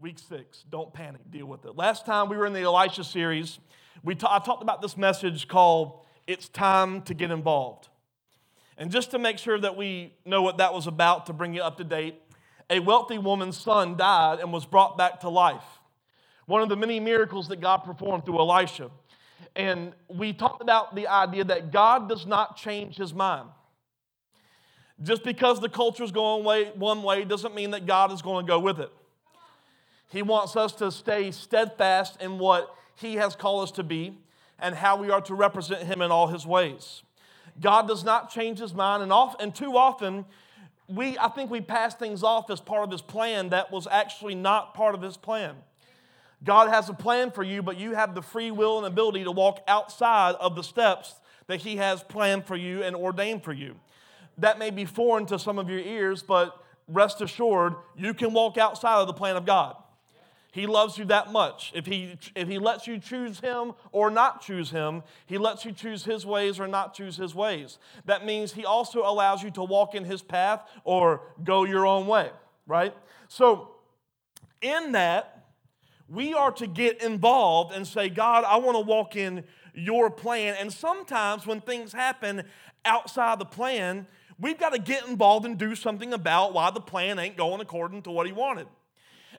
Week six, don't panic, deal with it. Last time we were in the Elisha series, we ta- I talked about this message called It's Time to Get Involved. And just to make sure that we know what that was about, to bring you up to date, a wealthy woman's son died and was brought back to life. One of the many miracles that God performed through Elisha. And we talked about the idea that God does not change his mind. Just because the culture is going way, one way doesn't mean that God is going to go with it. He wants us to stay steadfast in what He has called us to be and how we are to represent Him in all His ways. God does not change His mind, and, off, and too often, we, I think we pass things off as part of His plan that was actually not part of His plan. God has a plan for you, but you have the free will and ability to walk outside of the steps that He has planned for you and ordained for you. That may be foreign to some of your ears, but rest assured, you can walk outside of the plan of God. He loves you that much. If he, if he lets you choose him or not choose him, he lets you choose his ways or not choose his ways. That means he also allows you to walk in his path or go your own way, right? So, in that, we are to get involved and say, God, I want to walk in your plan. And sometimes when things happen outside the plan, we've got to get involved and do something about why the plan ain't going according to what he wanted.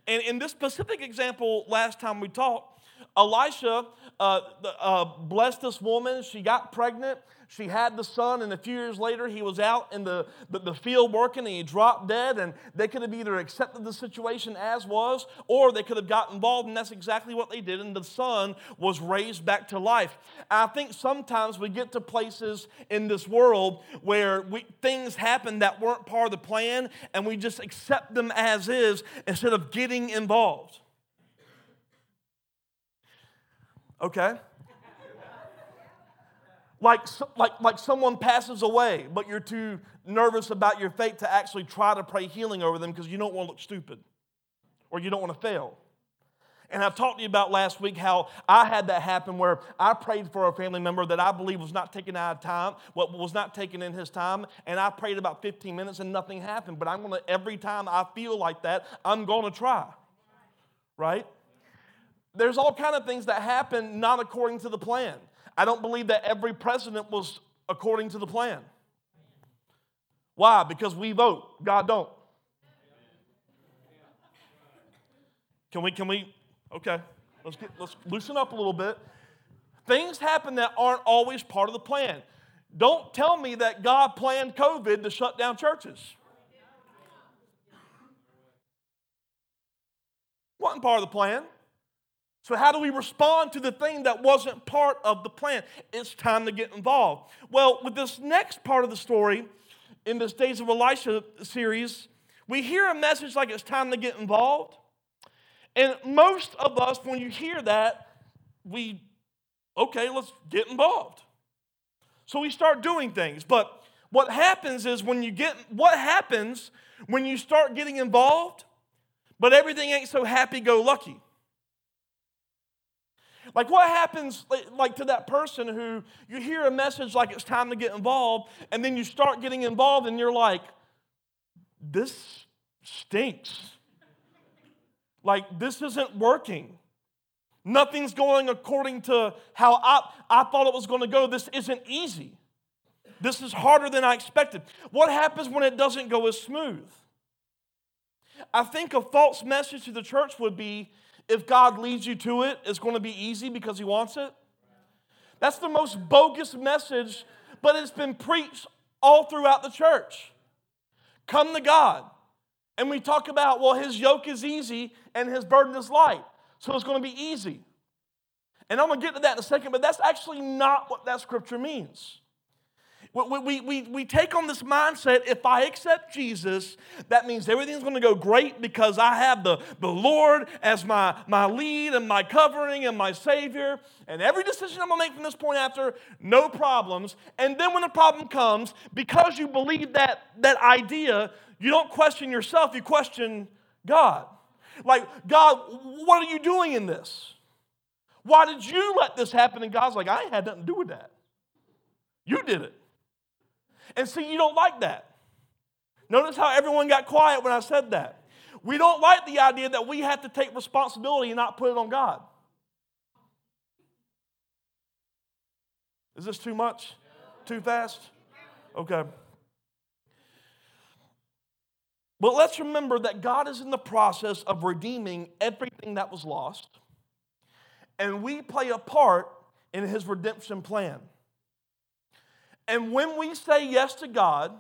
And in this specific example, last time we talked, Elisha uh, uh, blessed this woman. She got pregnant. She had the son, and a few years later, he was out in the, the, the, field working and he dropped dead. And they could have either accepted the situation as was, or they could have got involved, and that's exactly what they did. And the son was raised back to life. I think sometimes we get to places in this world where we, things happen that weren't part of the plan, and we just accept them as is instead of getting involved. Okay? Like, like, like someone passes away, but you're too nervous about your fate to actually try to pray healing over them because you don't want to look stupid or you don't want to fail. And I've talked to you about last week how I had that happen where I prayed for a family member that I believe was not taken out of time, what was not taken in his time, and I prayed about 15 minutes and nothing happened. But I'm gonna, every time I feel like that, I'm gonna try. Right? There's all kind of things that happen not according to the plan. I don't believe that every president was according to the plan. Why? Because we vote. God don't. Can we, can we, okay, let's get, let's loosen up a little bit. Things happen that aren't always part of the plan. Don't tell me that God planned COVID to shut down churches. Wasn't part of the plan. So, how do we respond to the thing that wasn't part of the plan? It's time to get involved. Well, with this next part of the story in this Days of Elisha series, we hear a message like it's time to get involved. And most of us, when you hear that, we, okay, let's get involved. So we start doing things. But what happens is when you get, what happens when you start getting involved, but everything ain't so happy go lucky? Like, what happens, like, to that person who you hear a message like it's time to get involved, and then you start getting involved, and you're like, this stinks. Like, this isn't working. Nothing's going according to how I, I thought it was going to go. This isn't easy. This is harder than I expected. What happens when it doesn't go as smooth? I think a false message to the church would be if God leads you to it, it's going to be easy because He wants it. That's the most bogus message, but it's been preached all throughout the church. Come to God. And we talk about, well, His yoke is easy and His burden is light. So it's going to be easy. And I'm going to get to that in a second, but that's actually not what that scripture means. We, we, we, we take on this mindset if I accept Jesus, that means everything's going to go great because I have the, the Lord as my, my lead and my covering and my Savior. And every decision I'm going to make from this point after, no problems. And then when the problem comes, because you believe that, that idea, you don't question yourself, you question God. Like, God, what are you doing in this? Why did you let this happen? And God's like, I had nothing to do with that. You did it. And see, you don't like that. Notice how everyone got quiet when I said that. We don't like the idea that we have to take responsibility and not put it on God. Is this too much? Too fast? Okay. But let's remember that God is in the process of redeeming everything that was lost, and we play a part in His redemption plan. And when we say yes to God,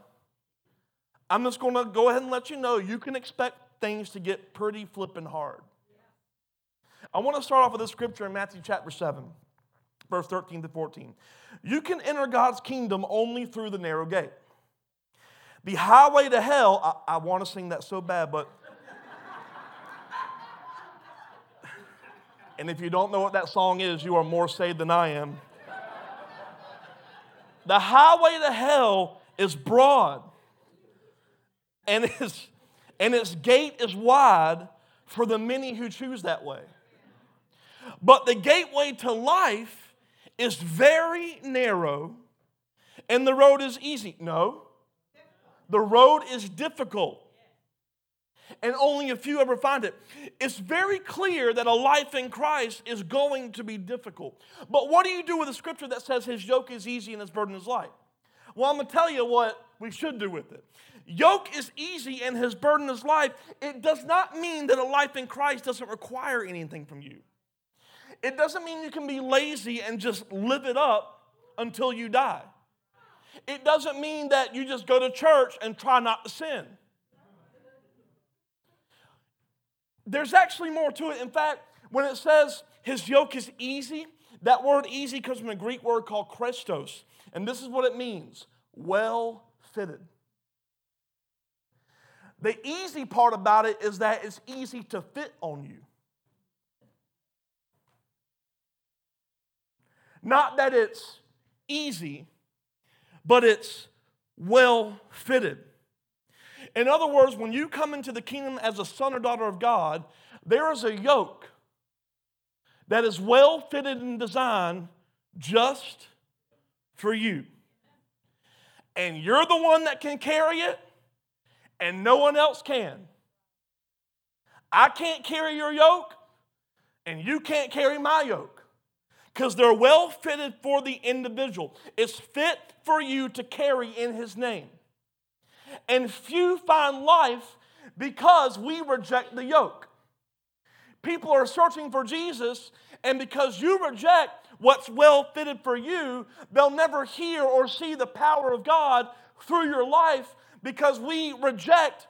I'm just going to go ahead and let you know you can expect things to get pretty flipping hard. I want to start off with this scripture in Matthew chapter 7, verse 13 to 14. You can enter God's kingdom only through the narrow gate. The highway to hell, I, I want to sing that so bad, but. and if you don't know what that song is, you are more saved than I am. The highway to hell is broad, and its, and its gate is wide for the many who choose that way. But the gateway to life is very narrow, and the road is easy. No, the road is difficult. And only a few ever find it. It's very clear that a life in Christ is going to be difficult. But what do you do with a scripture that says his yoke is easy and his burden is light? Well, I'm going to tell you what we should do with it. Yoke is easy and his burden is light. It does not mean that a life in Christ doesn't require anything from you. It doesn't mean you can be lazy and just live it up until you die. It doesn't mean that you just go to church and try not to sin. There's actually more to it. In fact, when it says his yoke is easy, that word easy comes from a Greek word called chrestos. And this is what it means well fitted. The easy part about it is that it's easy to fit on you. Not that it's easy, but it's well fitted. In other words, when you come into the kingdom as a son or daughter of God, there is a yoke that is well fitted and designed just for you. And you're the one that can carry it, and no one else can. I can't carry your yoke, and you can't carry my yoke because they're well fitted for the individual. It's fit for you to carry in His name. And few find life because we reject the yoke. People are searching for Jesus, and because you reject what's well fitted for you, they'll never hear or see the power of God through your life because we reject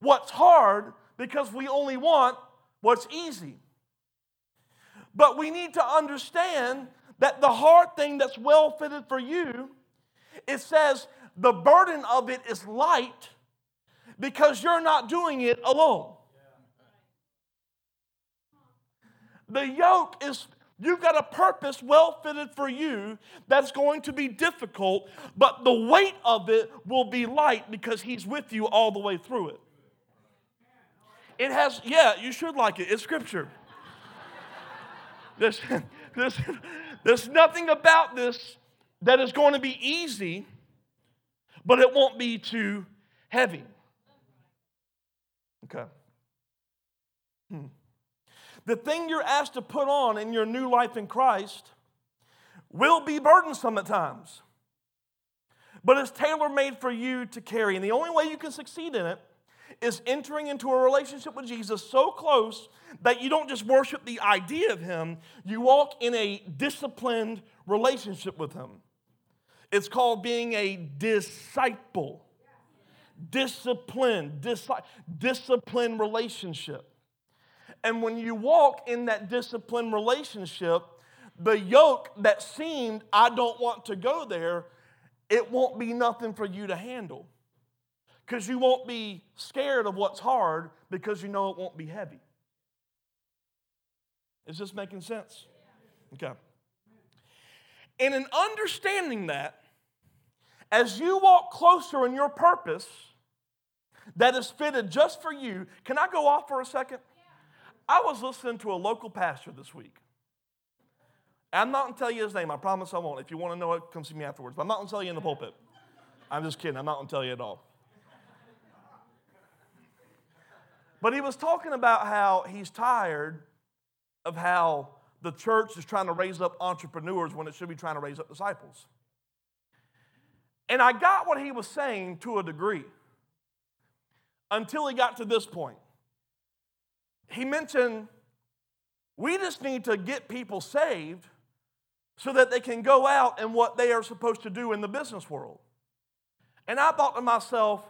what's hard because we only want what's easy. But we need to understand that the hard thing that's well fitted for you, it says the burden of it is light because you're not doing it alone. The yoke is, you've got a purpose well fitted for you that's going to be difficult, but the weight of it will be light because He's with you all the way through it. It has, yeah, you should like it. It's scripture. There's, there's, there's nothing about this that is going to be easy, but it won't be too heavy. Okay. Hmm. The thing you're asked to put on in your new life in Christ will be burdensome at times, but it's tailor made for you to carry. And the only way you can succeed in it is entering into a relationship with Jesus so close that you don't just worship the idea of Him, you walk in a disciplined relationship with Him. It's called being a disciple. Discipline, dis- discipline relationship. And when you walk in that disciplined relationship, the yoke that seemed, I don't want to go there, it won't be nothing for you to handle because you won't be scared of what's hard because you know it won't be heavy. Is this making sense? Okay. And in understanding that, as you walk closer in your purpose that is fitted just for you, can I go off for a second? I was listening to a local pastor this week. I'm not going to tell you his name. I promise I won't. If you want to know it, come see me afterwards. But I'm not going to tell you in the pulpit. I'm just kidding. I'm not going to tell you at all. But he was talking about how he's tired of how the church is trying to raise up entrepreneurs when it should be trying to raise up disciples. And I got what he was saying to a degree until he got to this point. He mentioned we just need to get people saved so that they can go out and what they are supposed to do in the business world. And I thought to myself,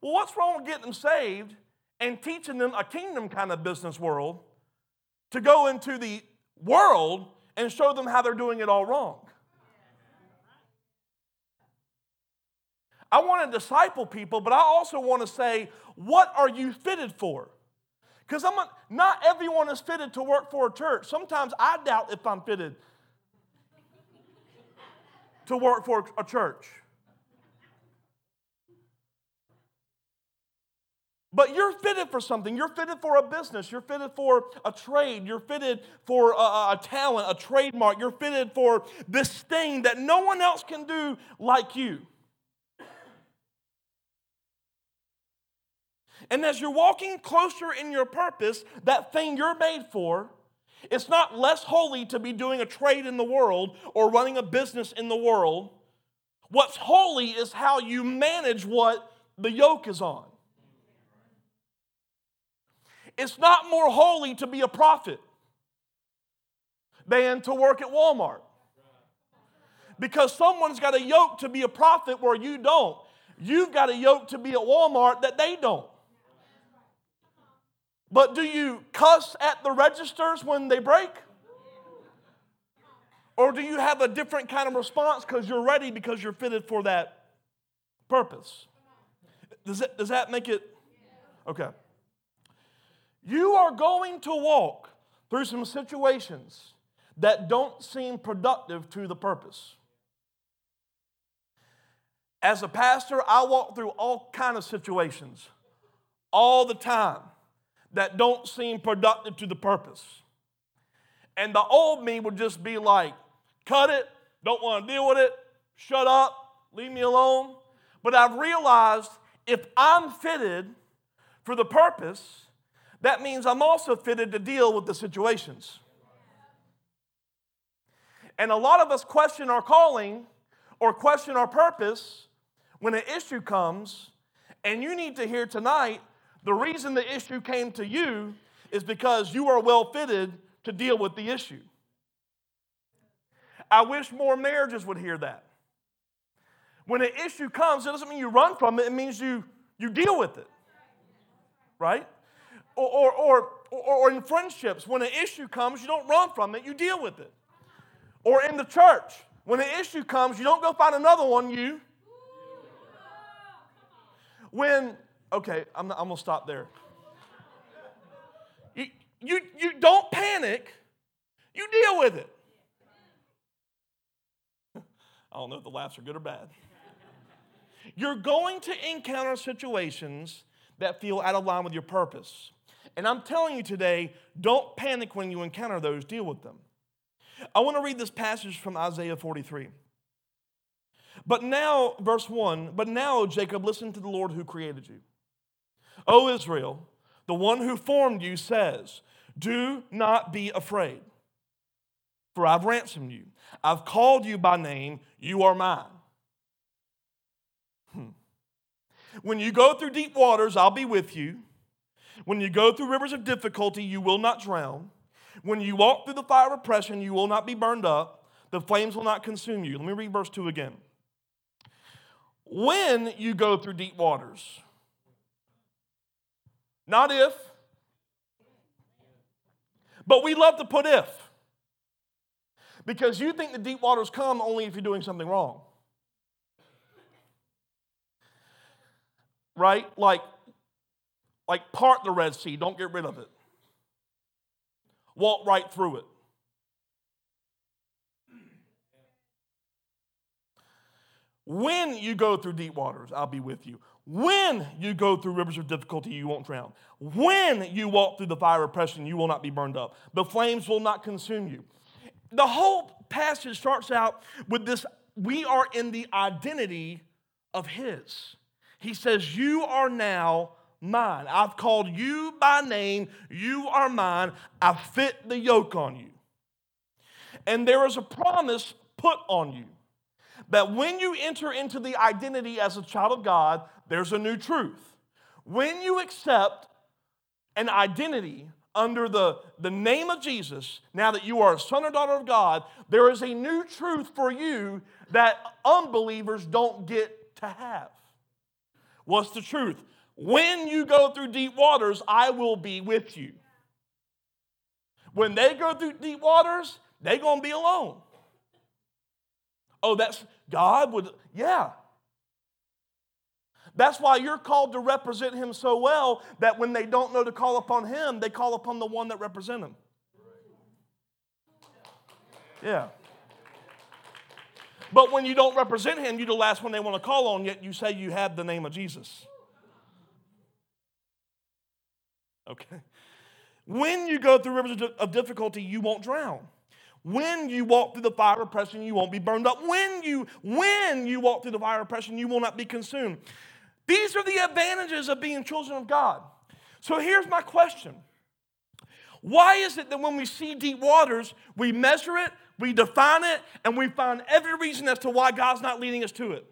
well, what's wrong with getting them saved and teaching them a kingdom kind of business world to go into the world and show them how they're doing it all wrong? I want to disciple people, but I also want to say, what are you fitted for? Because I'm not, not everyone is fitted to work for a church. Sometimes I doubt if I'm fitted to work for a church. But you're fitted for something. You're fitted for a business. You're fitted for a trade. You're fitted for a, a, talent, a trademark. You're fitted for this thing that no one else can do like you. And as you're walking closer in your purpose, that thing you're made for, it's not less holy to be doing a trade in the world or running a business in the world. What's holy is how you manage what the yoke is on. It's not more holy to be a prophet than to work at Walmart. Because someone's got a yoke to be a prophet where you don't. You've got a yoke to be at Walmart that they don't. But do you cuss at the registers when they break? Or do you have a different kind of response because you're ready because you're fitted for that purpose? Does, it, does that make it? Okay. You are going to walk through some situations that don't seem productive to the purpose. As a pastor, I walk through all kind of situations all the time that don't seem productive to the purpose. And the old me would just be like, cut it, don't want to deal with it, shut up, leave me alone. But I've realized if I'm fitted for the purpose, that means I'm also fitted to deal with the situations. And a lot of us question our calling or question our purpose when an issue comes. And you need to hear tonight the reason the issue came to you is because you are well fitted to deal with the issue. I wish more marriages would hear that. When an issue comes, it doesn't mean you run from it, it means you, you deal with it. Right? Or, or, or, or in friendships, when an issue comes, you don't run from it, you deal with it. Or in the church, when an issue comes, you don't go find another one, you. When Okay, I'm, I'm gonna stop there. You, you, you don't panic, you deal with it. I don't know if the laughs are good or bad. You're going to encounter situations that feel out of line with your purpose. And I'm telling you today, don't panic when you encounter those, deal with them. I want to read this passage from Isaiah 43. But now, verse 1 But now, Jacob, listen to the Lord who created you. O Israel, the one who formed you says, Do not be afraid, for I've ransomed you. I've called you by name, you are mine. Hmm. When you go through deep waters, I'll be with you. When you go through rivers of difficulty, you will not drown. When you walk through the fire of oppression, you will not be burned up. The flames will not consume you. Let me read verse 2 again. When you go through deep waters, not if. But we love to put if. Because you think the deep waters come only if you're doing something wrong. Right? Like, like part the Red Sea, don't get rid of it. Walk right through it. When you go through deep waters, I'll be with you. When you go through rivers of difficulty, you won't drown. When you walk through the fire of oppression, you will not be burned up. The flames will not consume you. The whole passage starts out with this we are in the identity of His. He says, You are now mine. I've called you by name. You are mine. I fit the yoke on you. And there is a promise put on you that when you enter into the identity as a child of God, there's a new truth. When you accept an identity under the, the name of Jesus, now that you are a son or daughter of God, there is a new truth for you that unbelievers don't get to have. What's the truth? When you go through deep waters, I will be with you. When they go through deep waters, they're going to be alone. Oh, that's God would, yeah. That's why you're called to represent Him so well that when they don't know to call upon Him, they call upon the one that represents Him. Yeah. But when you don't represent Him, you're the last one they want to call on, yet you say you have the name of Jesus. Okay. When you go through rivers of difficulty, you won't drown. When you walk through the fire of oppression, you won't be burned up. When you, when you walk through the fire of oppression, you will not be consumed. These are the advantages of being children of God. So here's my question. Why is it that when we see deep waters, we measure it, we define it, and we find every reason as to why God's not leading us to it?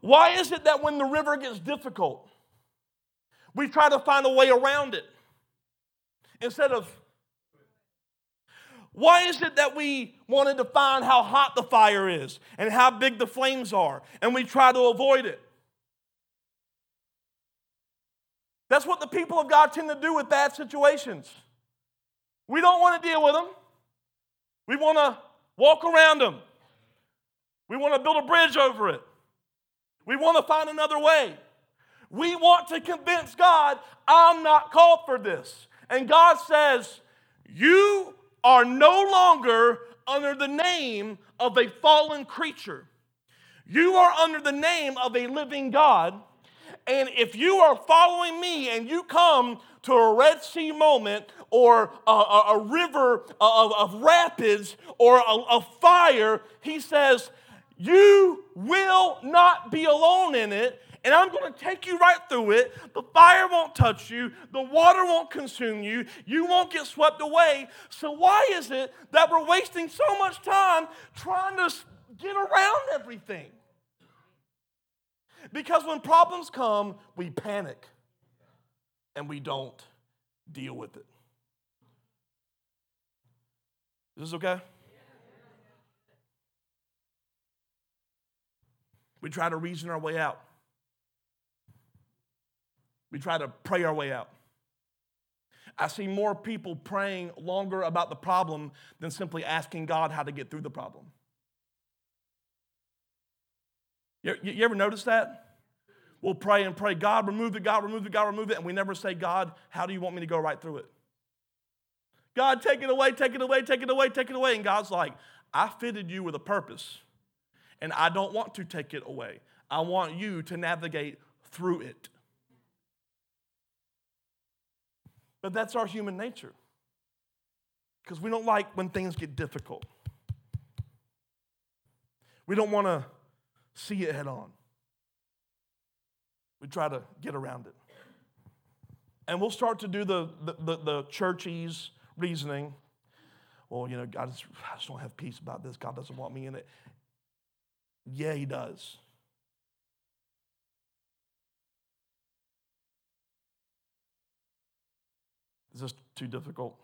Why is it that when the river gets difficult, we try to find a way around it instead of why is it that we want to define how hot the fire is and how big the flames are and we try to avoid it? That's what the people of God tend to do with bad situations. We don't want to deal with them. We want to walk around them. We want to build a bridge over it. We want to find another way. We want to convince God, I'm not called for this. And God says, You are no longer under the name of a fallen creature. You are under the name of a living God. And if you are following me and you come to a Red Sea moment or a, a, a river of, of, rapids or a, a fire, he says, you will not be alone in it and I'm going to take you right through it. The fire won't touch you, the water won't consume you, you won't get swept away. So, why is it that we're wasting so much time trying to get around everything? Because when problems come, we panic and we don't deal with it. Is this okay? We try to reason our way out. We try to pray our way out. I see more people praying longer about the problem than simply asking God how to get through the problem. You, you, ever notice that? We'll pray and pray, God, remove it, God, remove it, God, remove it, and we never say, God, how do you want me to go right through it? God, take it away, take it away, take it away, take it away. And God's like, I fitted you with a purpose, and I don't want to take it away. I want you to navigate through it. But that's our human nature. Because we don't like when things get difficult. We don't want to see it head on. We try to get around it. And we'll start to do the, the, the, the churchy's reasoning. Well, you know, God, I just don't have peace about this. God doesn't want me in it. Yeah, He does. Is this too difficult?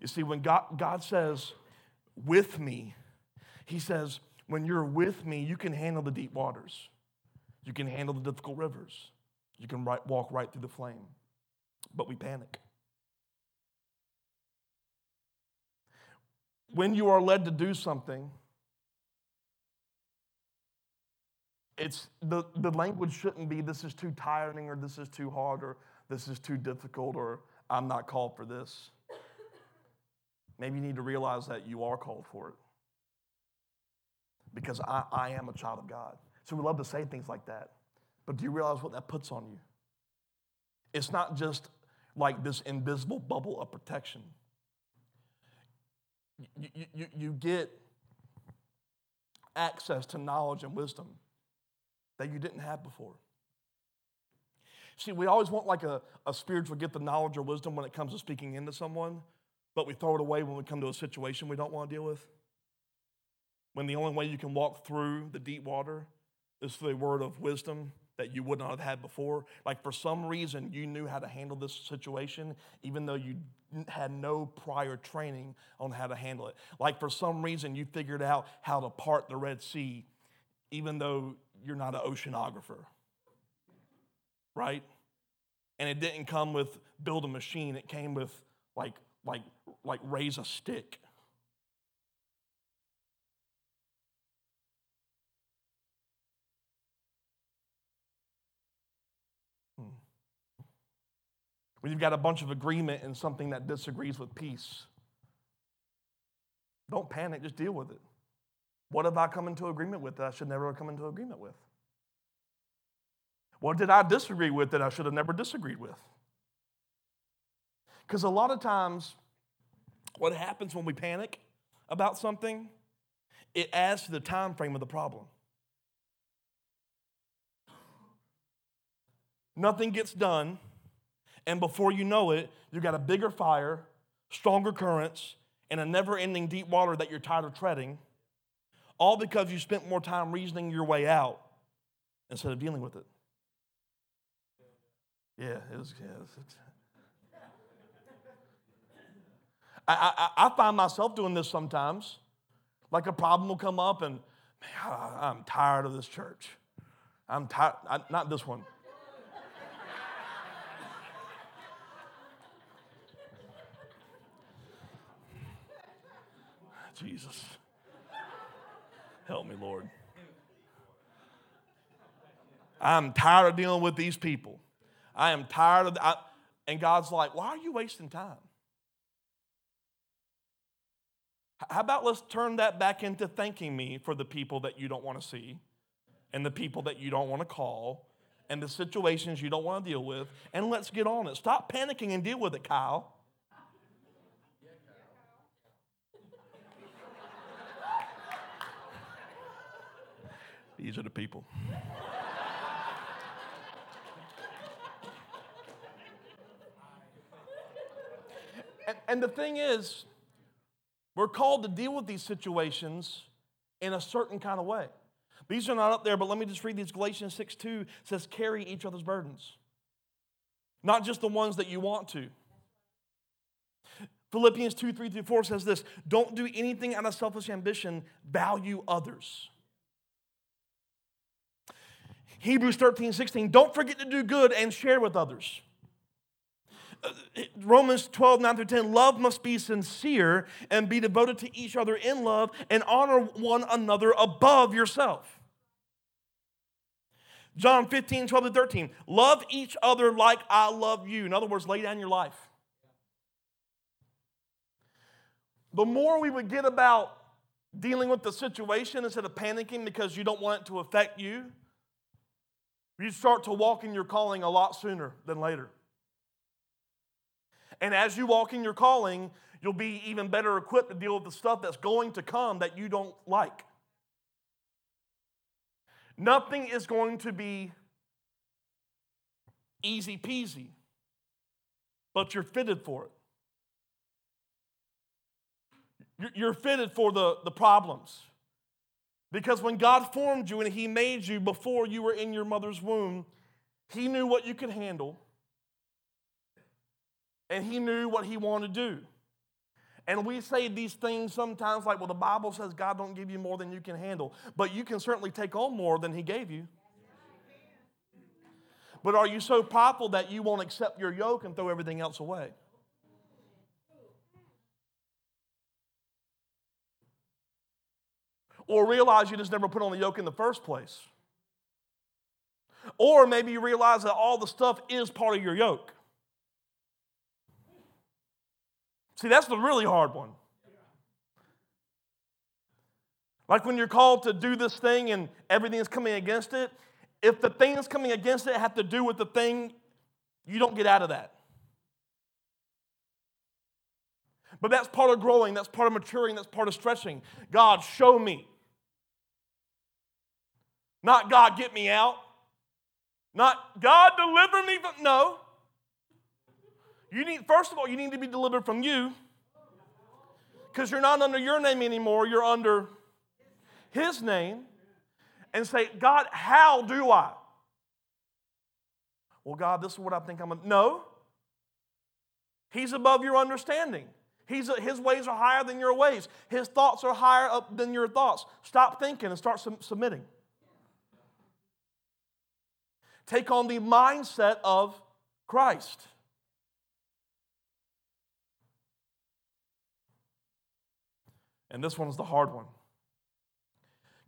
You see, when God, God says, with me, He says, when you're with me, you can handle the deep waters. You can handle the difficult rivers. You can right, walk right through the flame. But we panic. When you are led to do something, it's the, the language shouldn't be this is too tiring or this is too hard or this is too difficult or I'm not called for this. Maybe you need to realize that you are called for it. Because I, I am a child of God. So we love to say things like that. But do you realize what that puts on you? It's not just like this invisible bubble of protection. You, you, you get access to knowledge and wisdom that you didn't have before. See, we always want like a, a spiritual gift of knowledge or wisdom when it comes to speaking into someone, but we throw it away when we come to a situation we don't want to deal with. When the only way you can walk through the deep water is through a word of wisdom that you would not have had before. Like for some reason, you knew how to handle this situation, even though you had no prior training on how to handle it. Like for some reason, you figured out how to part the Red Sea, even though you're not an oceanographer right? And it didn't come with build a machine, it came with like, like, like raise a stick. Hmm. When you've got a bunch of agreement in something that disagrees with peace, don't panic, just deal with it. What have I come into agreement with that I should never have come into agreement with? What did I disagree with that I should have never disagreed with? Because a lot of times, what happens when we panic about something, it adds to the time frame of the problem. Nothing gets done, and before you know it, you've got a bigger fire, stronger currents, and a never ending deep water that you're tired of treading, all because you spent more time reasoning your way out instead of dealing with it. Yeah, it was. Yeah, it was I, I, I find myself doing this sometimes. Like a problem will come up, and man, I, am tired of this church. I'm tired, not this one. Jesus. Help me, Lord. I'm tired of dealing with these people. I am tired of that. And God's like, why are you wasting time? How about let's turn that back into thanking me for the people that you don't want to see and the people that you don't want to call and the situations you don't want to deal with, and let's get on it. Stop panicking and deal with it, Kyle. These are the people. And, and the thing is, we're called to deal with these situations in a certain kind of way. These are not up there, but let me just read these. Galatians 6 2 says, carry each other's burdens, not just the ones that you want to. Philippians 2 3 through 4 says this Don't do anything out of selfish ambition, value others. Hebrews 13 16, don't forget to do good and share with others. Uh, Romans 12, 9 through 10, love must be sincere and be devoted to each other in love and honor one another above yourself. John 15, 12 to 13, love each other like I love you. In other words, lay down your life. The more we would get about dealing with the situation instead of panicking because you don't want it to affect you, you start to walk in your calling a lot sooner than later. And as you walk in your calling, you'll be even better equipped to deal with the stuff that's going to come that you don't like. Nothing is going to be easy peasy, but you're fitted for it. You're fitted for the, the problems. Because when God formed you and He made you before you were in your mother's womb, He knew what you could handle and he knew what he wanted to do. And we say these things sometimes like, well, the Bible says God don't give you more than you can handle, but you can certainly take on more than he gave you. But are you so prideful that you won't accept your yoke and throw everything else away? Or realize you just never put on the yoke in the first place? Or maybe you realize that all the stuff is part of your yoke. See, that's the really hard one. Like when you're called to do this thing and everything's coming against it, if the thing that's coming against it have to do with the thing, you don't get out of that. But that's part of growing, that's part of maturing, that's part of stretching. God, show me. Not God, get me out. Not God, deliver me from. No. You need, first of all, you need to be delivered from you because you're not under your name anymore, you're under His name. And say, God, how do I? Well, God, this is what I think I'm. No. He's above your understanding. He's, his ways are higher than your ways. His thoughts are higher up than your thoughts. Stop thinking and start submitting. Take on the mindset of Christ. And this one's the hard one.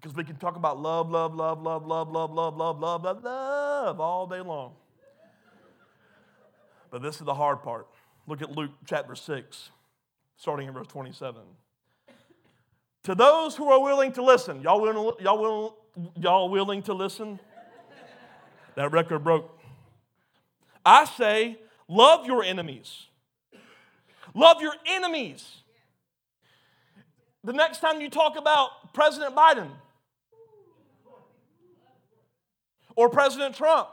Because we can talk about love, love, love, love, love, love, love, love, love, love, love all day long. But this is the hard part. Look at Luke chapter 6, starting in verse 27. To those who are willing to listen, y'all willing, y'all willing, y'all willing to listen? That record broke. I say, love your enemies. Love your enemies. The next time you talk about President Biden or President Trump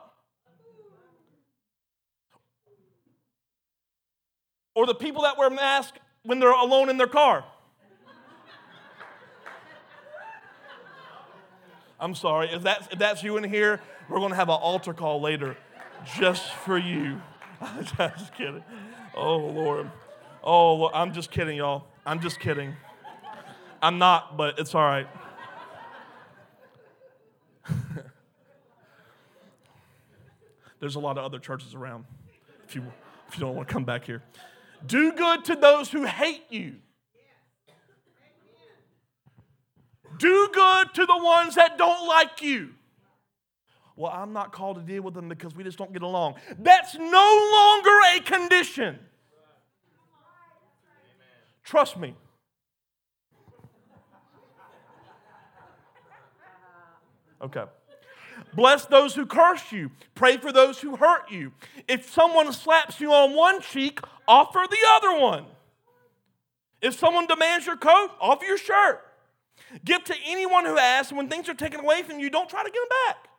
or the people that wear masks when they're alone in their car. I'm sorry, if that's, if that's you in here, we're going to have an altar call later just for you. I'm just kidding. Oh, Lord. Oh, I'm just kidding, y'all. I'm just kidding. I'm not, but it's all right. There's a lot of other churches around if you, if you don't want to come back here. Do good to those who hate you. Do good to the ones that don't like you. Well, I'm not called to deal with them because we just don't get along. That's no longer a condition. Trust me. Okay. Bless those who curse you. Pray for those who hurt you. If someone slaps you on one cheek, offer the other one. If someone demands your coat, offer your shirt. Give to anyone who asks, when things are taken away from you, don't try to get them back.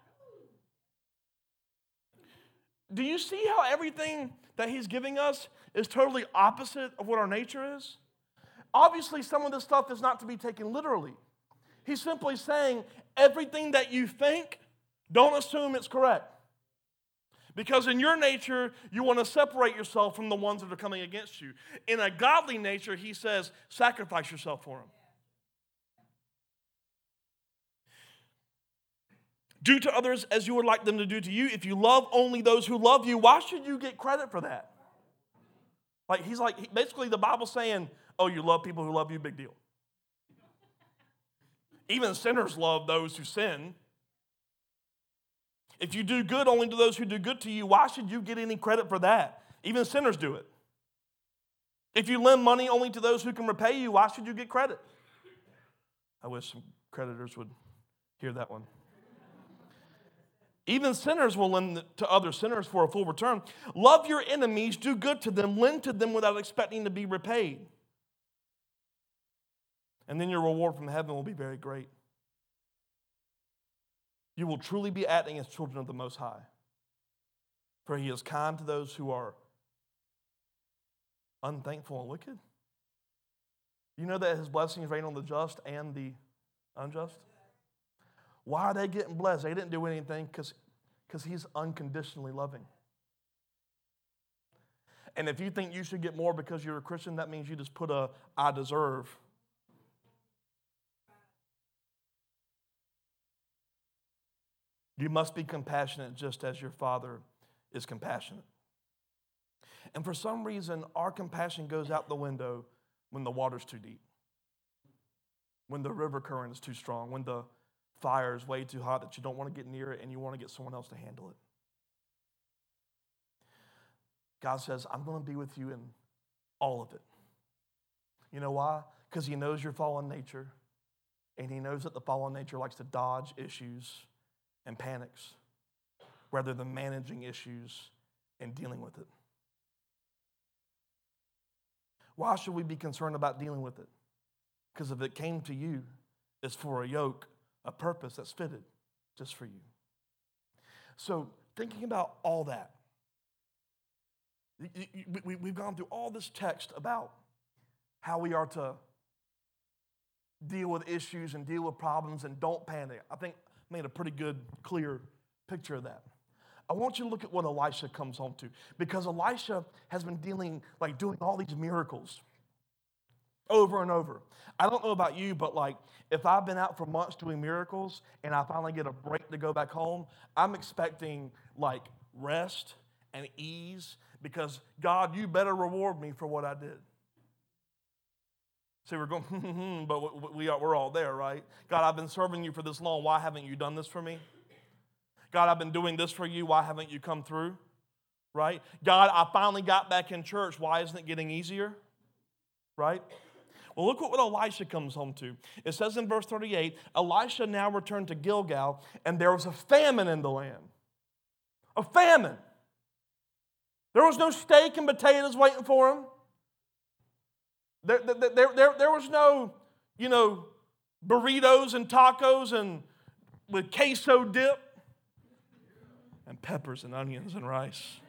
Do you see how everything that he's giving us is totally opposite of what our nature is? Obviously, some of this stuff is not to be taken literally. He's simply saying everything that you think, don't assume it's correct. Because in your nature, you want to separate yourself from the ones that are coming against you. In a godly nature, he says, sacrifice yourself for them. Do to others as you would like them to do to you. If you love only those who love you, why should you get credit for that? Like, he's like, basically, the Bible's saying, oh, you love people who love you, big deal. Even sinners love those who sin. If you do good only to those who do good to you, why should you get any credit for that? Even sinners do it. If you lend money only to those who can repay you, why should you get credit? I wish some creditors would hear that one. Even sinners will lend to other sinners for a full return. Love your enemies, do good to them, lend to them without expecting to be repaid. And then your reward from heaven will be very great. You will truly be acting as children of the Most High. For he is kind to those who are unthankful and wicked. You know that his blessings rain on the just and the unjust? Why are they getting blessed? They didn't do anything because he's unconditionally loving. And if you think you should get more because you're a Christian, that means you just put a I deserve You must be compassionate just as your Father is compassionate. And for some reason, our compassion goes out the window when the water's too deep, when the river current is too strong, when the fire is way too hot that you don't want to get near it and you want to get someone else to handle it. God says, I'm going to be with you in all of it. You know why? Because He knows your fallen nature, and He knows that the fallen nature likes to dodge issues and panics rather than managing issues and dealing with it. Why should we be concerned about dealing with it? Because if it came to you, it's for a yoke, a purpose that's fitted. just for you. So, thinking about all that, we've gone through all this text about how we are to deal with issues and deal with problems and don't panic. I think I made a pretty good, clear picture of that. I want you to look at what Elisha comes home to because Elisha has been dealing, like doing all these miracles over and over. I don't know about you, but like if I've been out for months doing miracles and I finally get a break to go back home, I'm expecting like rest and ease because God, you better reward me for what I did. See, we're going, hmm, but we are, we're all there, right? God, I've been serving you for this long. Why haven't you done this for me? God, I've been doing this for you. Why haven't you come through? Right? God, I finally got back in church. Why isn't it getting easier? Right? Well, look what Elisha comes home to. It says in verse 38 Elisha now returned to Gilgal, and there was a famine in the land. A famine. There was no steak and potatoes waiting for him. There, there, there, there was no, you know, burritos and tacos and with queso dip and peppers and onions and rice.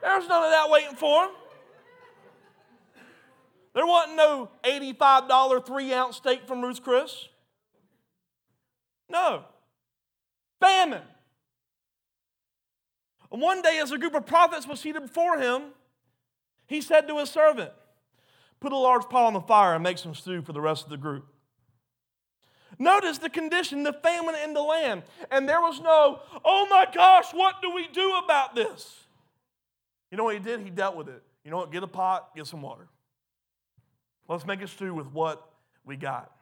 There's none of that waiting for him. There wasn't no $85 three ounce steak from Ruth's Chris. No. Famine. And one day, as a group of prophets was seated before him, he said to his servant, Put a large pot on the fire and make some stew for the rest of the group. Notice the condition, the famine in the land. And there was no, oh my gosh, what do we do about this? You know what he did? He dealt with it. You know what? Get a pot, get some water. Let's make a stew with what we got.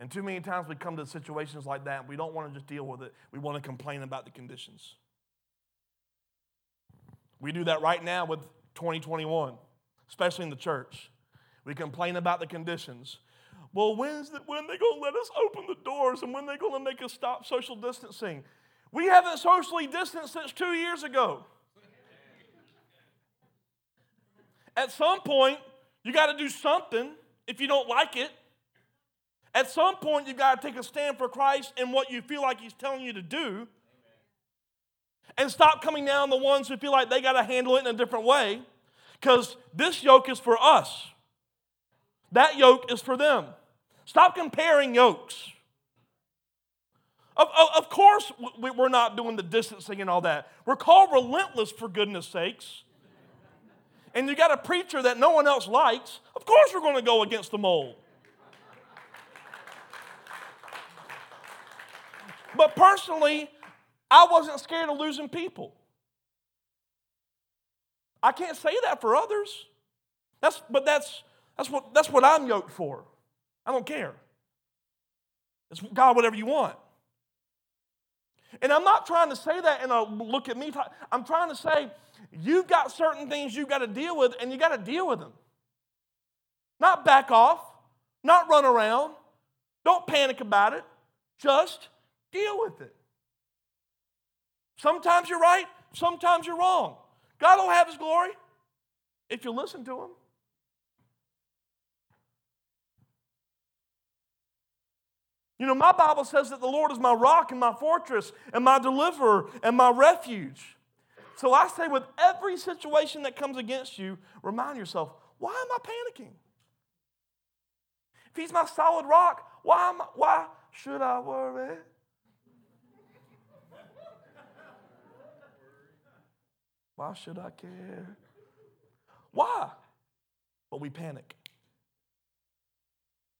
And too many times we come to situations like that, we don't want to just deal with it. We want to complain about the conditions. We do that right now with 2021, especially in the church. We complain about the conditions. Well, when's the, when they going to let us open the doors and when they going to make us stop social distancing? We haven't socially distanced since two years ago. At some point, you got to do something if you don't like it. At some point, you got to take a stand for Christ and what you feel like He's telling you to do. And stop coming down the ones who feel like they got to handle it in a different way. Because this yoke is for us, that yoke is for them. Stop comparing yokes. Of, of, of, course, we're not doing the distancing and all that. We're called relentless for goodness sakes. And you got a preacher that no one else likes. Of course, we're going to go against the mold. But personally, I wasn't scared of losing people. I can't say that for others. That's, but that's, that's, what, that's what I'm yoked for. I don't care. It's God, whatever you want. And I'm not trying to say that in a look at me. I'm trying to say you've got certain things you've got to deal with, and you got to deal with them. Not back off, not run around, don't panic about it. Just deal with it. Sometimes you're right, sometimes you're wrong. God will have His glory if you listen to Him. You know, my Bible says that the Lord is my rock and my fortress and my deliverer and my refuge. So I say, with every situation that comes against you, remind yourself, why am I panicking? If He's my solid rock, why, am I, why should I worry? Why should I care? Why? But we panic.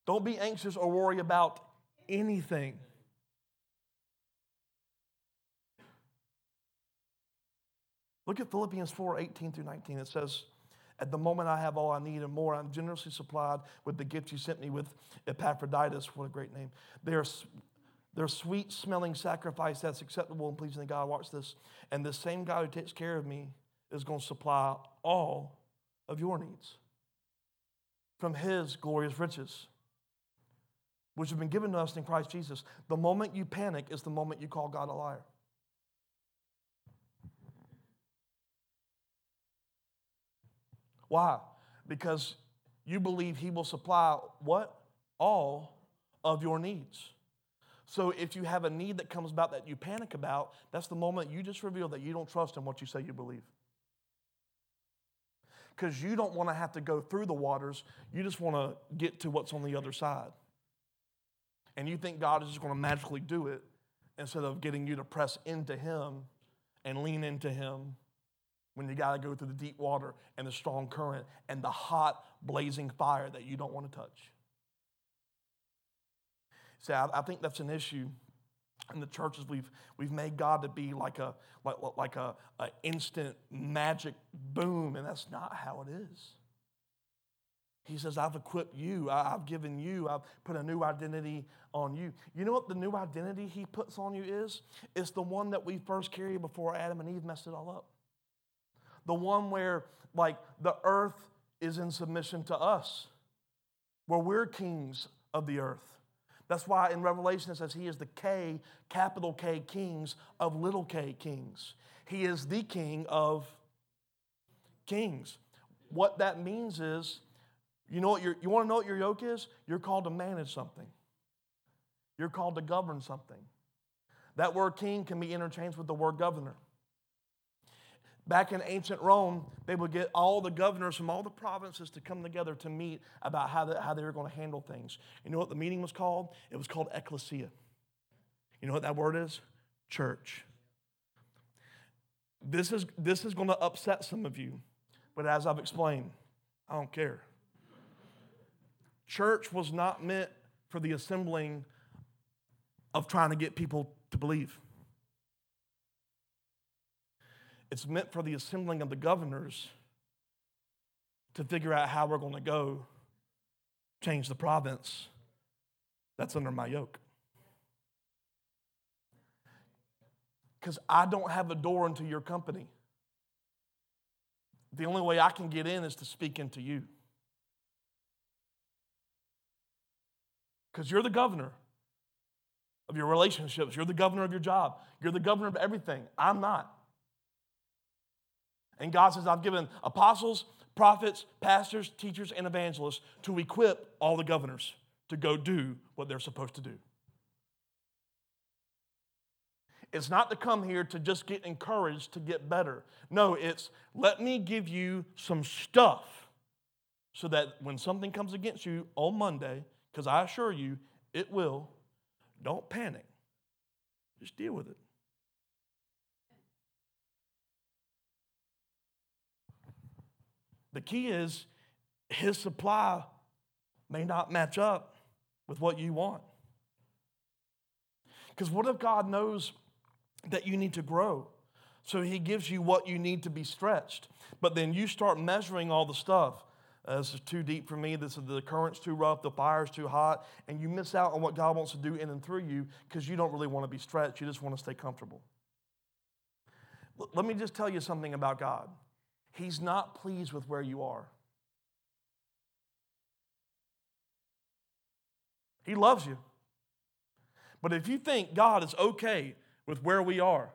Don't be anxious or worry about anything. Look at Philippians 4 18 through 19. It says, At the moment I have all I need and more. I'm generously supplied with the gift you sent me with Epaphroditus. What a great name. They're, they're sweet smelling sacrifice that's acceptable and pleasing to God. Watch this. And the same God who takes care of me is going to supply all of your needs from his glorious riches which have been given to us in Christ Jesus, the moment you panic is the moment you call God a liar. Why? Because you believe He will supply what? All of your needs. So if you have a need that comes about that you panic about, that's the moment you just reveal that you don't trust in what you say you believe. Because you don't want to have to go through the waters, you just want to get to what's on the other side. And you think God is just going to magically do it instead of getting you to press into Him and lean into Him when you got to go through the deep water and the strong current and the hot, blazing fire that you don't want to touch. See, I, I think that's an issue in the churches. We've, we've made God to be like a, like, like a, a instant magic boom, and that's not how it is. He says, I've equipped you, I've given you, I've put a new identity on you. You know what the new identity he puts on you is? It's the one that we first carried before Adam and Eve messed it all up. The one where, like, the earth is in submission to us, where we're kings of the earth. That's why in Revelation it says he is the K, capital K, kings of little k kings. He is the king of kings. What that means is, you know what you want to know what your yoke is? You're called to manage something. You're called to govern something. That word king can be interchanged with the word governor. Back in ancient Rome, they would get all the governors from all the provinces to come together to meet about how, the, how they were going to handle things. You know what the meeting was called? It was called ecclesia. You know what that word is? Church. This is, this is going to upset some of you, but as I've explained, I don't care. Church was not meant for the assembling of trying to get people to believe. It's meant for the assembling of the governors to figure out how we're going to go change the province that's under my yoke. Because I don't have a door into your company. The only way I can get in is to speak into you. Because you're the governor of your relationships, you're the governor of your job, you're the governor of everything. I'm not. And God says, I've given apostles, prophets, pastors, teachers, and evangelists to equip all the governors to go do what they're supposed to do. It's not to come here to just get encouraged to get better. No, it's let me give you some stuff so that when something comes against you on Monday, because I assure you it will, don't panic. Just deal with it. The key is his supply may not match up with what you want. Because what if God knows that you need to grow? So he gives you what you need to be stretched. But then you start measuring all the stuff. Uh, this is too deep for me. This is the current's too rough. The fire's too hot, and you miss out on what God wants to do in and through you because you don't really want to be stretched. You just want to stay comfortable. L- let me just tell you something about God. He's not pleased with where you are. He loves you. But if you think God is okay with where we are,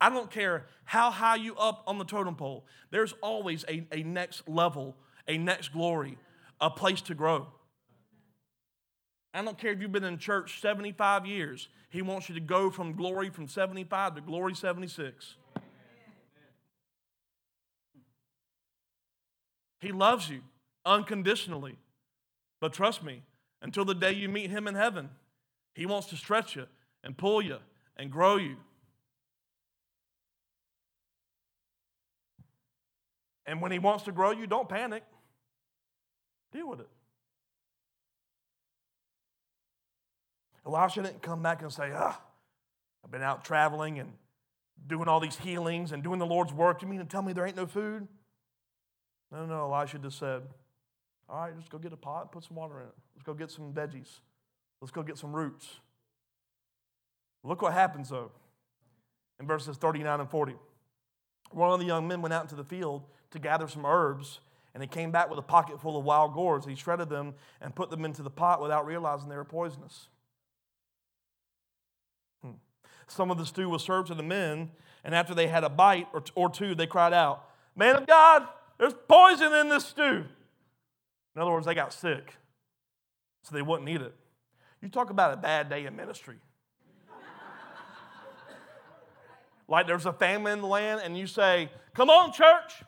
I don't care how high you up on the totem pole, there's always a, a next level, a next glory, a place to grow. I don't care if you've been in church 75 years, He wants you to go from glory from 75 to glory 76. He loves you unconditionally. But trust me, until the day you meet Him in heaven, He wants to stretch you and pull you and grow you. And when He wants to grow you, don't panic. Deal with it. Elisha didn't come back and say, ah, I've been out traveling and doing all these healings and doing the Lord's work. You mean to tell me there ain't no food? No, no, Elisha just said, All right, just go get a pot put some water in it. Let's go get some veggies. Let's go get some roots. Look what happens though in verses 39 and 40. One of the young men went out into the field to gather some herbs, and he came back with a pocket full of wild gourds. He shredded them and put them into the pot without realizing they were poisonous. Hmm. Some of the stew was served to the men, and after they had a bite or, or two, they cried out, Man of God, there's poison in this stew. In other words, they got sick, so they wouldn't eat it. You talk about a bad day in ministry. like there's a famine in the land, and you say, Come on, church,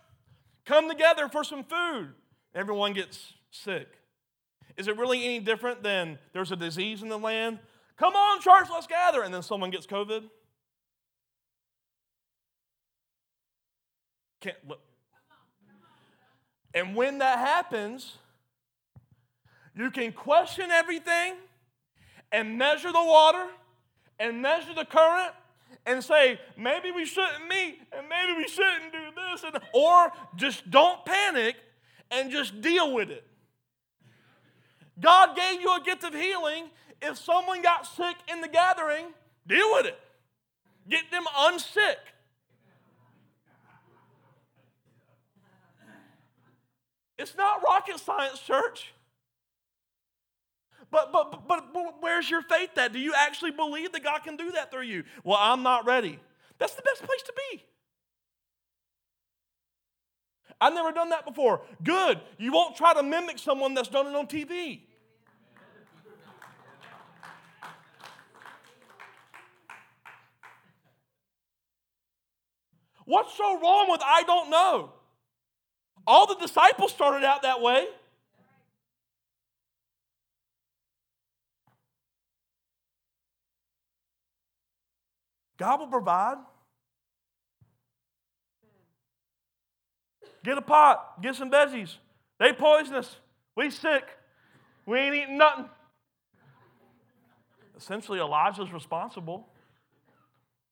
come together for some food. Everyone gets sick. Is it really any different than there's a disease in the land? Come on, church, let's gather. And then someone gets COVID? Can't look. And when that happens, you can question everything and measure the water and measure the current and say, maybe we shouldn't meet and maybe we shouldn't do this, and, or just don't panic and just deal with it. God gave you a gift of healing. If someone got sick in the gathering, deal with it. Get them unsick. It's not rocket science, church. But, but, but, but where's your faith at? Do you actually believe that God can do that through you? Well, I'm not ready. That's the best place to be. I've never done that before. Good. You won't try to mimic someone that's done it on TV. What's so wrong with I don't know? All the disciples started out that way. God will provide. Get a pot, get some veggies. They poisonous. We sick. We ain't eating nothing. Essentially, Elijah's responsible.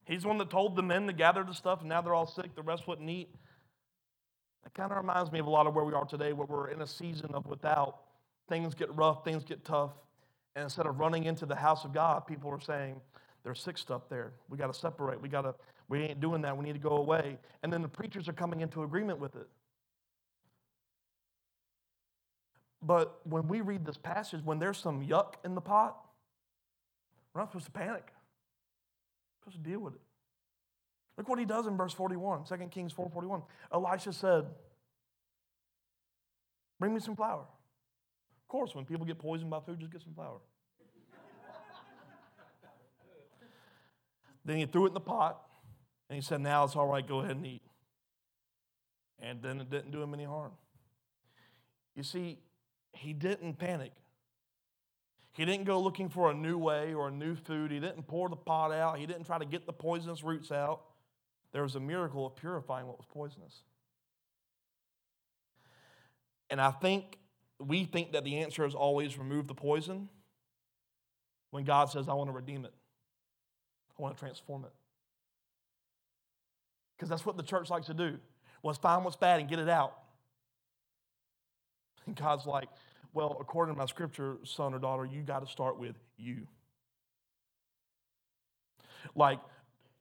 He's the one that told the men to gather the stuff, and now they're all sick. The rest wouldn't eat. That kind of reminds me of a lot of where we are today, where we're in a season of without. Things get rough, things get tough. And instead of running into the house of God, people are saying, there's sick stuff there. We got to separate. We got to, we ain't doing that. We need to go away. And then the preachers are coming into agreement with it. But when we read this passage, when there's some yuck in the pot, we're not supposed to panic. We're supposed to deal with it. Look what he does in verse 41, 2 Kings 4:41. Elisha said, Bring me some flour. Of course, when people get poisoned by food, just get some flour. Then he threw it in the pot and he said, Now it's all right, go ahead and eat. And then it didn't do him any harm. You see, he didn't panic. He didn't go looking for a new way or a new food. He didn't pour the pot out. He didn't try to get the poisonous roots out. There was a miracle of purifying what was poisonous. And I think we think that the answer is always remove the poison when God says, I want to redeem it. I want to transform it. Because that's what the church likes to do. Was find what's bad and get it out. And God's like, well, according to my scripture, son or daughter, you got to start with you. Like,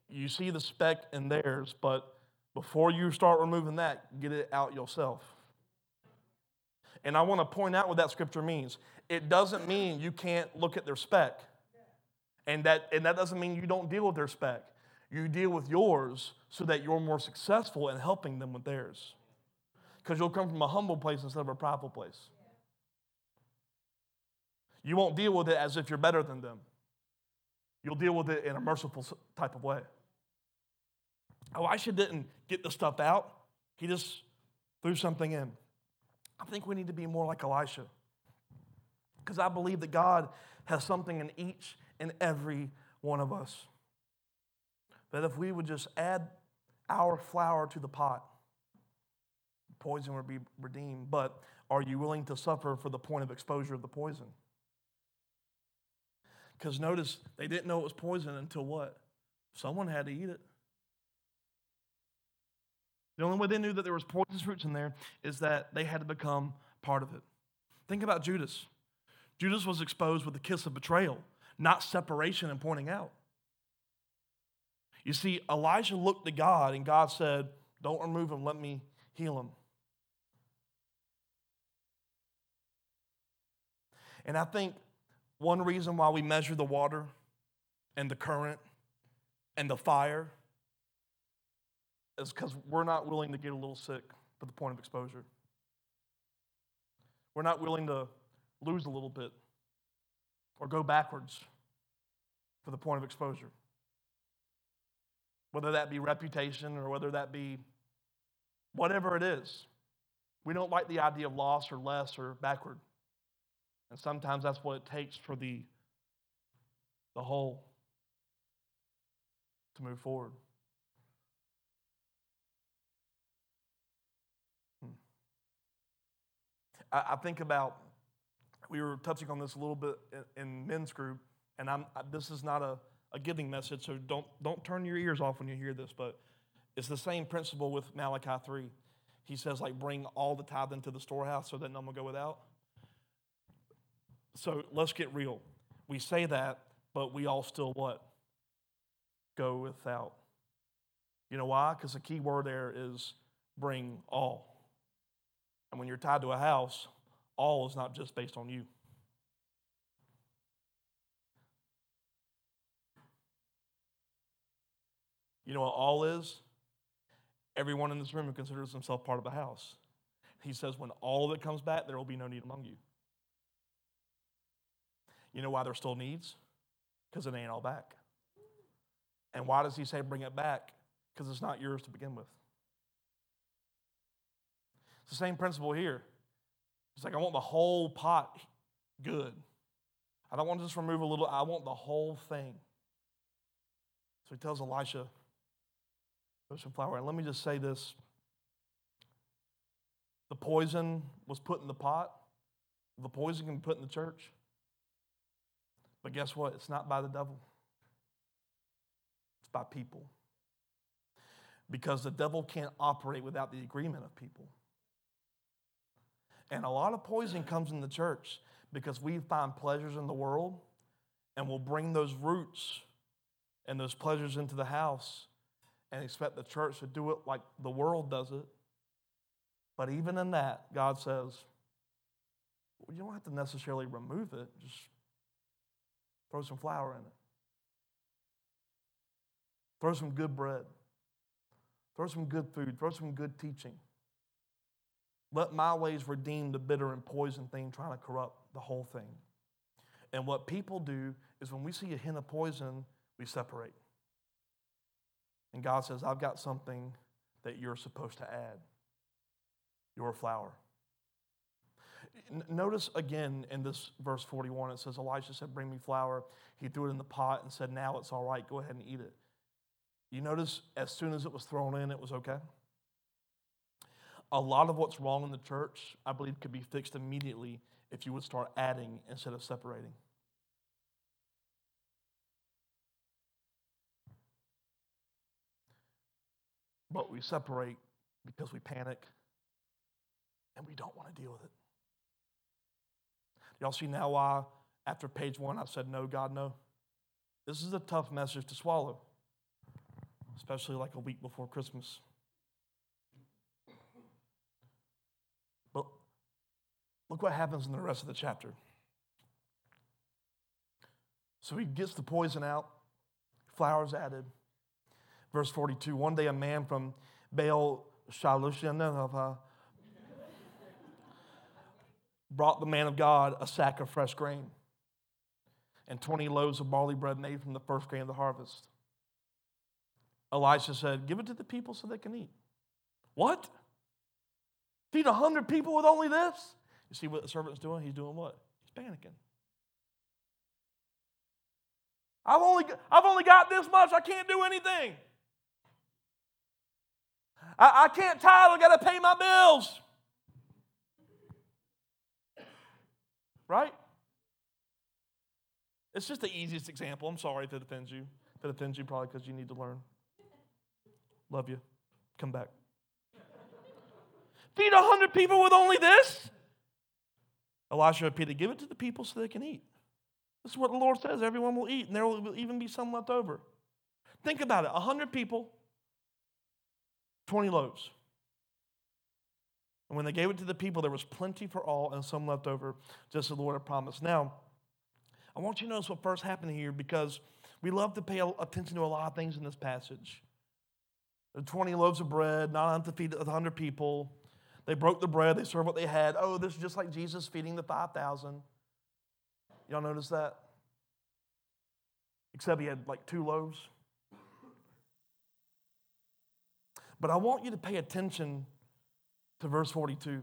you see the speck in theirs, but before you start removing that, get it out yourself. And I want to point out what that scripture means. It doesn't mean you can't look at their speck. And that, and that doesn't mean you don't deal with their speck. You deal with yours so that you're more successful in helping them with theirs. Because you'll come from a humble place instead of a prideful place. You won't deal with it as if you're better than them. You'll deal with it in a merciful type of way. Oh, Elisha didn't get the stuff out, he just threw something in. I think we need to be more like Elisha. Because I believe that God has something in each in every one of us. That if we would just add our flour to the pot, poison would be redeemed. But are you willing to suffer for the point of exposure of the poison? Because notice, they didn't know it was poison until what? Someone had to eat it. The only way they knew that there was poisonous fruits in there is that they had to become part of it. Think about Judas. Judas was exposed with the kiss of betrayal not separation and pointing out. You see, Elijah looked to God and God said, Don't remove him, let me heal him. And I think one reason why we measure the water and the current and the fire is because we're not willing to get a little sick for the point of exposure. We're not willing to lose a little bit or go backwards for the point of exposure. whether that be reputation or whether that be whatever it is. We don't like the idea of loss or less or backward. And sometimes that's what it takes for the, the whole to move forward. Hmm. I, I think about, we were touching on this a little bit in, in men's group, and I'm, I, this is not a, a giving message, so don't, don't turn your ears off when you hear this, but it's the same principle with Malachi 3. He says, like, bring all the tithe into the storehouse so that none will go without. So let's get real. We say that, but we all still what? Go without. You know why? Because the key word there is bring all. And when you're tied to a house, all is not just based on you. You know what all is? Everyone in this room who considers himself part of the house. He says, when all of it comes back, there will be no need among you. You know why there's still needs? Because it ain't all back. And why does he say bring it back? Because it's not yours to begin with. It's the same principle here. It's like I want the whole pot good. I don't want to just remove a little, I want the whole thing. So he tells Elisha, Put some flour. And let me just say this the poison was put in the pot, the poison can be put in the church. But guess what? It's not by the devil, it's by people. Because the devil can't operate without the agreement of people. And a lot of poison comes in the church because we find pleasures in the world and we'll bring those roots and those pleasures into the house and expect the church to do it like the world does it. But even in that, God says, well, you don't have to necessarily remove it, just throw some flour in it. Throw some good bread. Throw some good food. Throw some good teaching. Let my ways redeem the bitter and poison thing trying to corrupt the whole thing. And what people do is when we see a hint of poison, we separate. And God says, I've got something that you're supposed to add your flour. Notice again in this verse 41, it says, Elisha said, Bring me flour. He threw it in the pot and said, Now it's all right. Go ahead and eat it. You notice as soon as it was thrown in, it was okay? A lot of what's wrong in the church, I believe, could be fixed immediately if you would start adding instead of separating. But we separate because we panic and we don't want to deal with it. Y'all see now why, after page one, I said, No, God, no? This is a tough message to swallow, especially like a week before Christmas. But look what happens in the rest of the chapter. So he gets the poison out, flour's added. Verse 42 One day a man from Baal Shalushan uh, brought the man of God a sack of fresh grain and 20 loaves of barley bread made from the first grain of the harvest. Elisha said, Give it to the people so they can eat. What? Feed a hundred people with only this? You see what the servant's doing? He's doing what? He's panicking. I've only, I've only got this much. I can't do anything. I, I can't tithe, I got to pay my bills. Right? It's just the easiest example. I'm sorry if it offends you. If it offends you, probably because you need to learn. Love you. Come back. Feed a hundred people with only this? Elisha repeated, Give it to the people so they can eat. This is what the Lord says everyone will eat, and there will even be some left over. Think about it a hundred people, 20 loaves. And when they gave it to the people, there was plenty for all and some left over, just as the Lord had promised. Now, I want you to notice what first happened here because we love to pay attention to a lot of things in this passage. The 20 loaves of bread, not enough to feed 100 people. They broke the bread, they served what they had. Oh, this is just like Jesus feeding the 5,000. Y'all notice that? Except he had like two loaves. But I want you to pay attention to verse 42.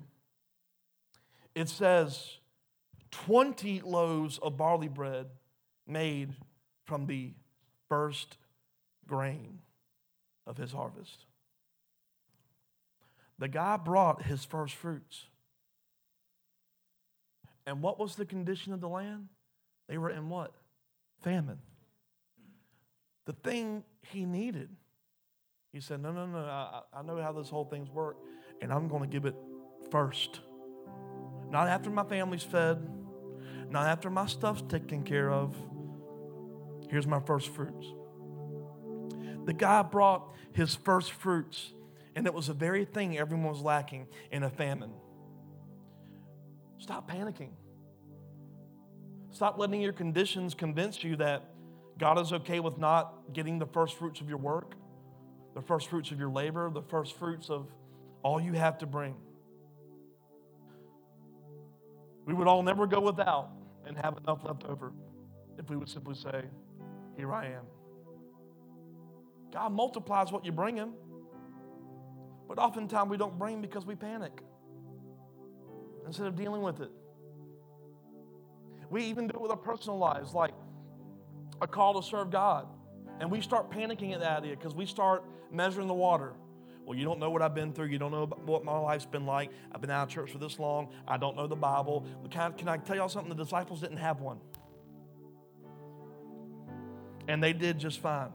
It says, 20 loaves of barley bread made from the first grain of his harvest. The guy brought his first fruits. And what was the condition of the land? They were in what? Famine. The thing he needed. He said, No, no, no, I, I know how this whole thing's work, and I'm going to give it first. Not after my family's fed, not after my stuff's taken care of. Here's my first fruits. The guy brought his first fruits, and it was the very thing everyone was lacking in a famine. Stop panicking. Stop letting your conditions convince you that God is okay with not getting the first fruits of your work, the first fruits of your labor, the first fruits of all you have to bring. We would all never go without and have enough left over if we would simply say, Here I am. God multiplies what you bring Him, but oftentimes we don't bring because we panic instead of dealing with it. We even do it with our personal lives, like a call to serve God. And we start panicking at that idea because we start measuring the water. Well, you don't know what I've been through. You don't know what my life's been like. I've been out of church for this long. I don't know the Bible. Can I, can I tell y'all something? The disciples didn't have one. And they did just fine.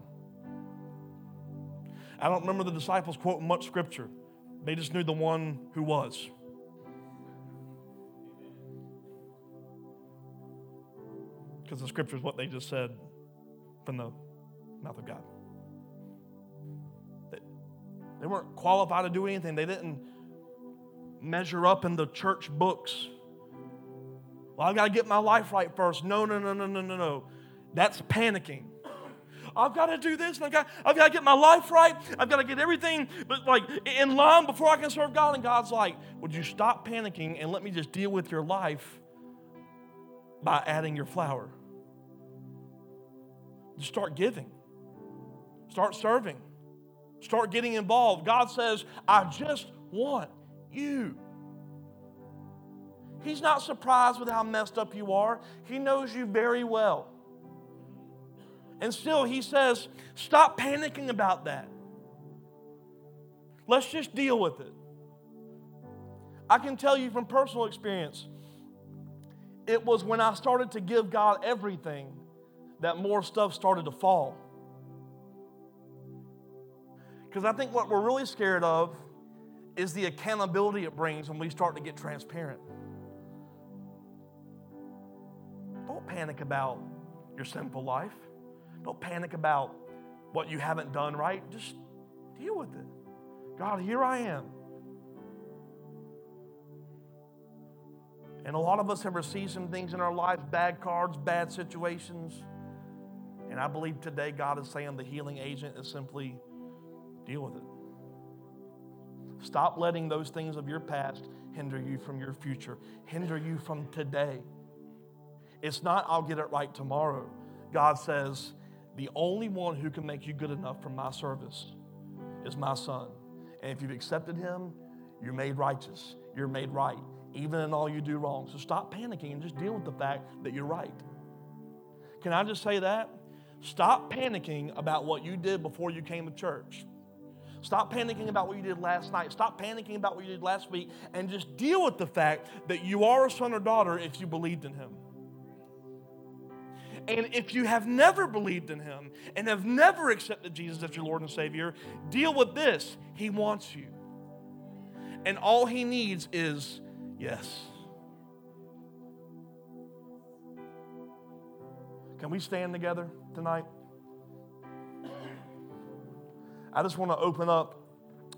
I don't remember the disciples quoting much scripture, they just knew the one who was. Because the scripture is what they just said from the mouth of God. They weren't qualified to do anything. They didn't measure up in the church books. Well, I've got to get my life right first. No, no, no, no, no, no, no. That's panicking. I've got to do this, and I've got, I've got to get my life right. I've got to get everything but like in line before I can serve God. And God's like, Would you stop panicking and let me just deal with your life by adding your flour? Just start giving. Start serving. Start getting involved. God says, I just want you. He's not surprised with how messed up you are, He knows you very well. And still, He says, stop panicking about that. Let's just deal with it. I can tell you from personal experience, it was when I started to give God everything that more stuff started to fall. Because I think what we're really scared of is the accountability it brings when we start to get transparent. Don't panic about your sinful life. Don't panic about what you haven't done right. Just deal with it. God, here I am. And a lot of us have received some things in our lives bad cards, bad situations. And I believe today God is saying the healing agent is simply Deal with it. Stop letting those things of your past hinder you from your future, hinder you from today. It's not, I'll get it right tomorrow. God says, the only one who can make you good enough for my service is my son. And if you've accepted him, you're made righteous, you're made right, even in all you do wrong. So stop panicking and just deal with the fact that you're right. Can I just say that? Stop panicking about what you did before you came to church. Stop panicking about what you did last night. Stop panicking about what you did last week and just deal with the fact that you are a son or daughter if you believed in Him. And if you have never believed in Him and have never accepted Jesus as your Lord and Savior, deal with this. He wants you. And all He needs is yes. Can we stand together tonight? I just want to open up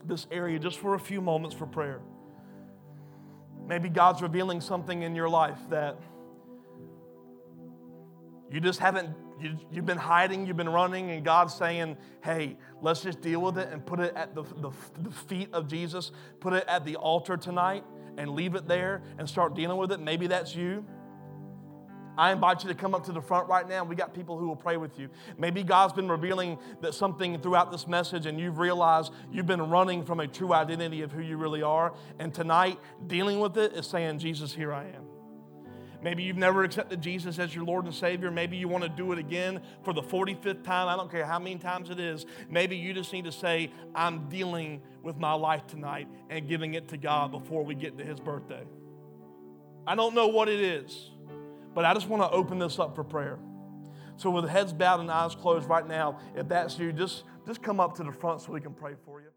this area just for a few moments for prayer. Maybe God's revealing something in your life that you just haven't, you, have been hiding, you've been running, and God's saying, hey, let's just deal with it and put it at the, the, the feet of Jesus, put it at the altar tonight and leave it there and start dealing with it. Maybe that's you. I invite you to come up to the front right now. We got people who will pray with you. Maybe God's been revealing that something throughout this message, and you've realized you've been running from a true identity of who you really are. And tonight, dealing with it is saying, Jesus, here I am. Maybe you've never accepted Jesus as your Lord and Savior. Maybe you want to do it again for the 45th time. I don't care how many times it is. Maybe you just need to say, I'm dealing with my life tonight and giving it to God before we get to His birthday. I don't know what it is, but I just want to open this up for prayer. So, with heads bowed and eyes closed right now, if that's you, just, just come up to the front so we can pray for you.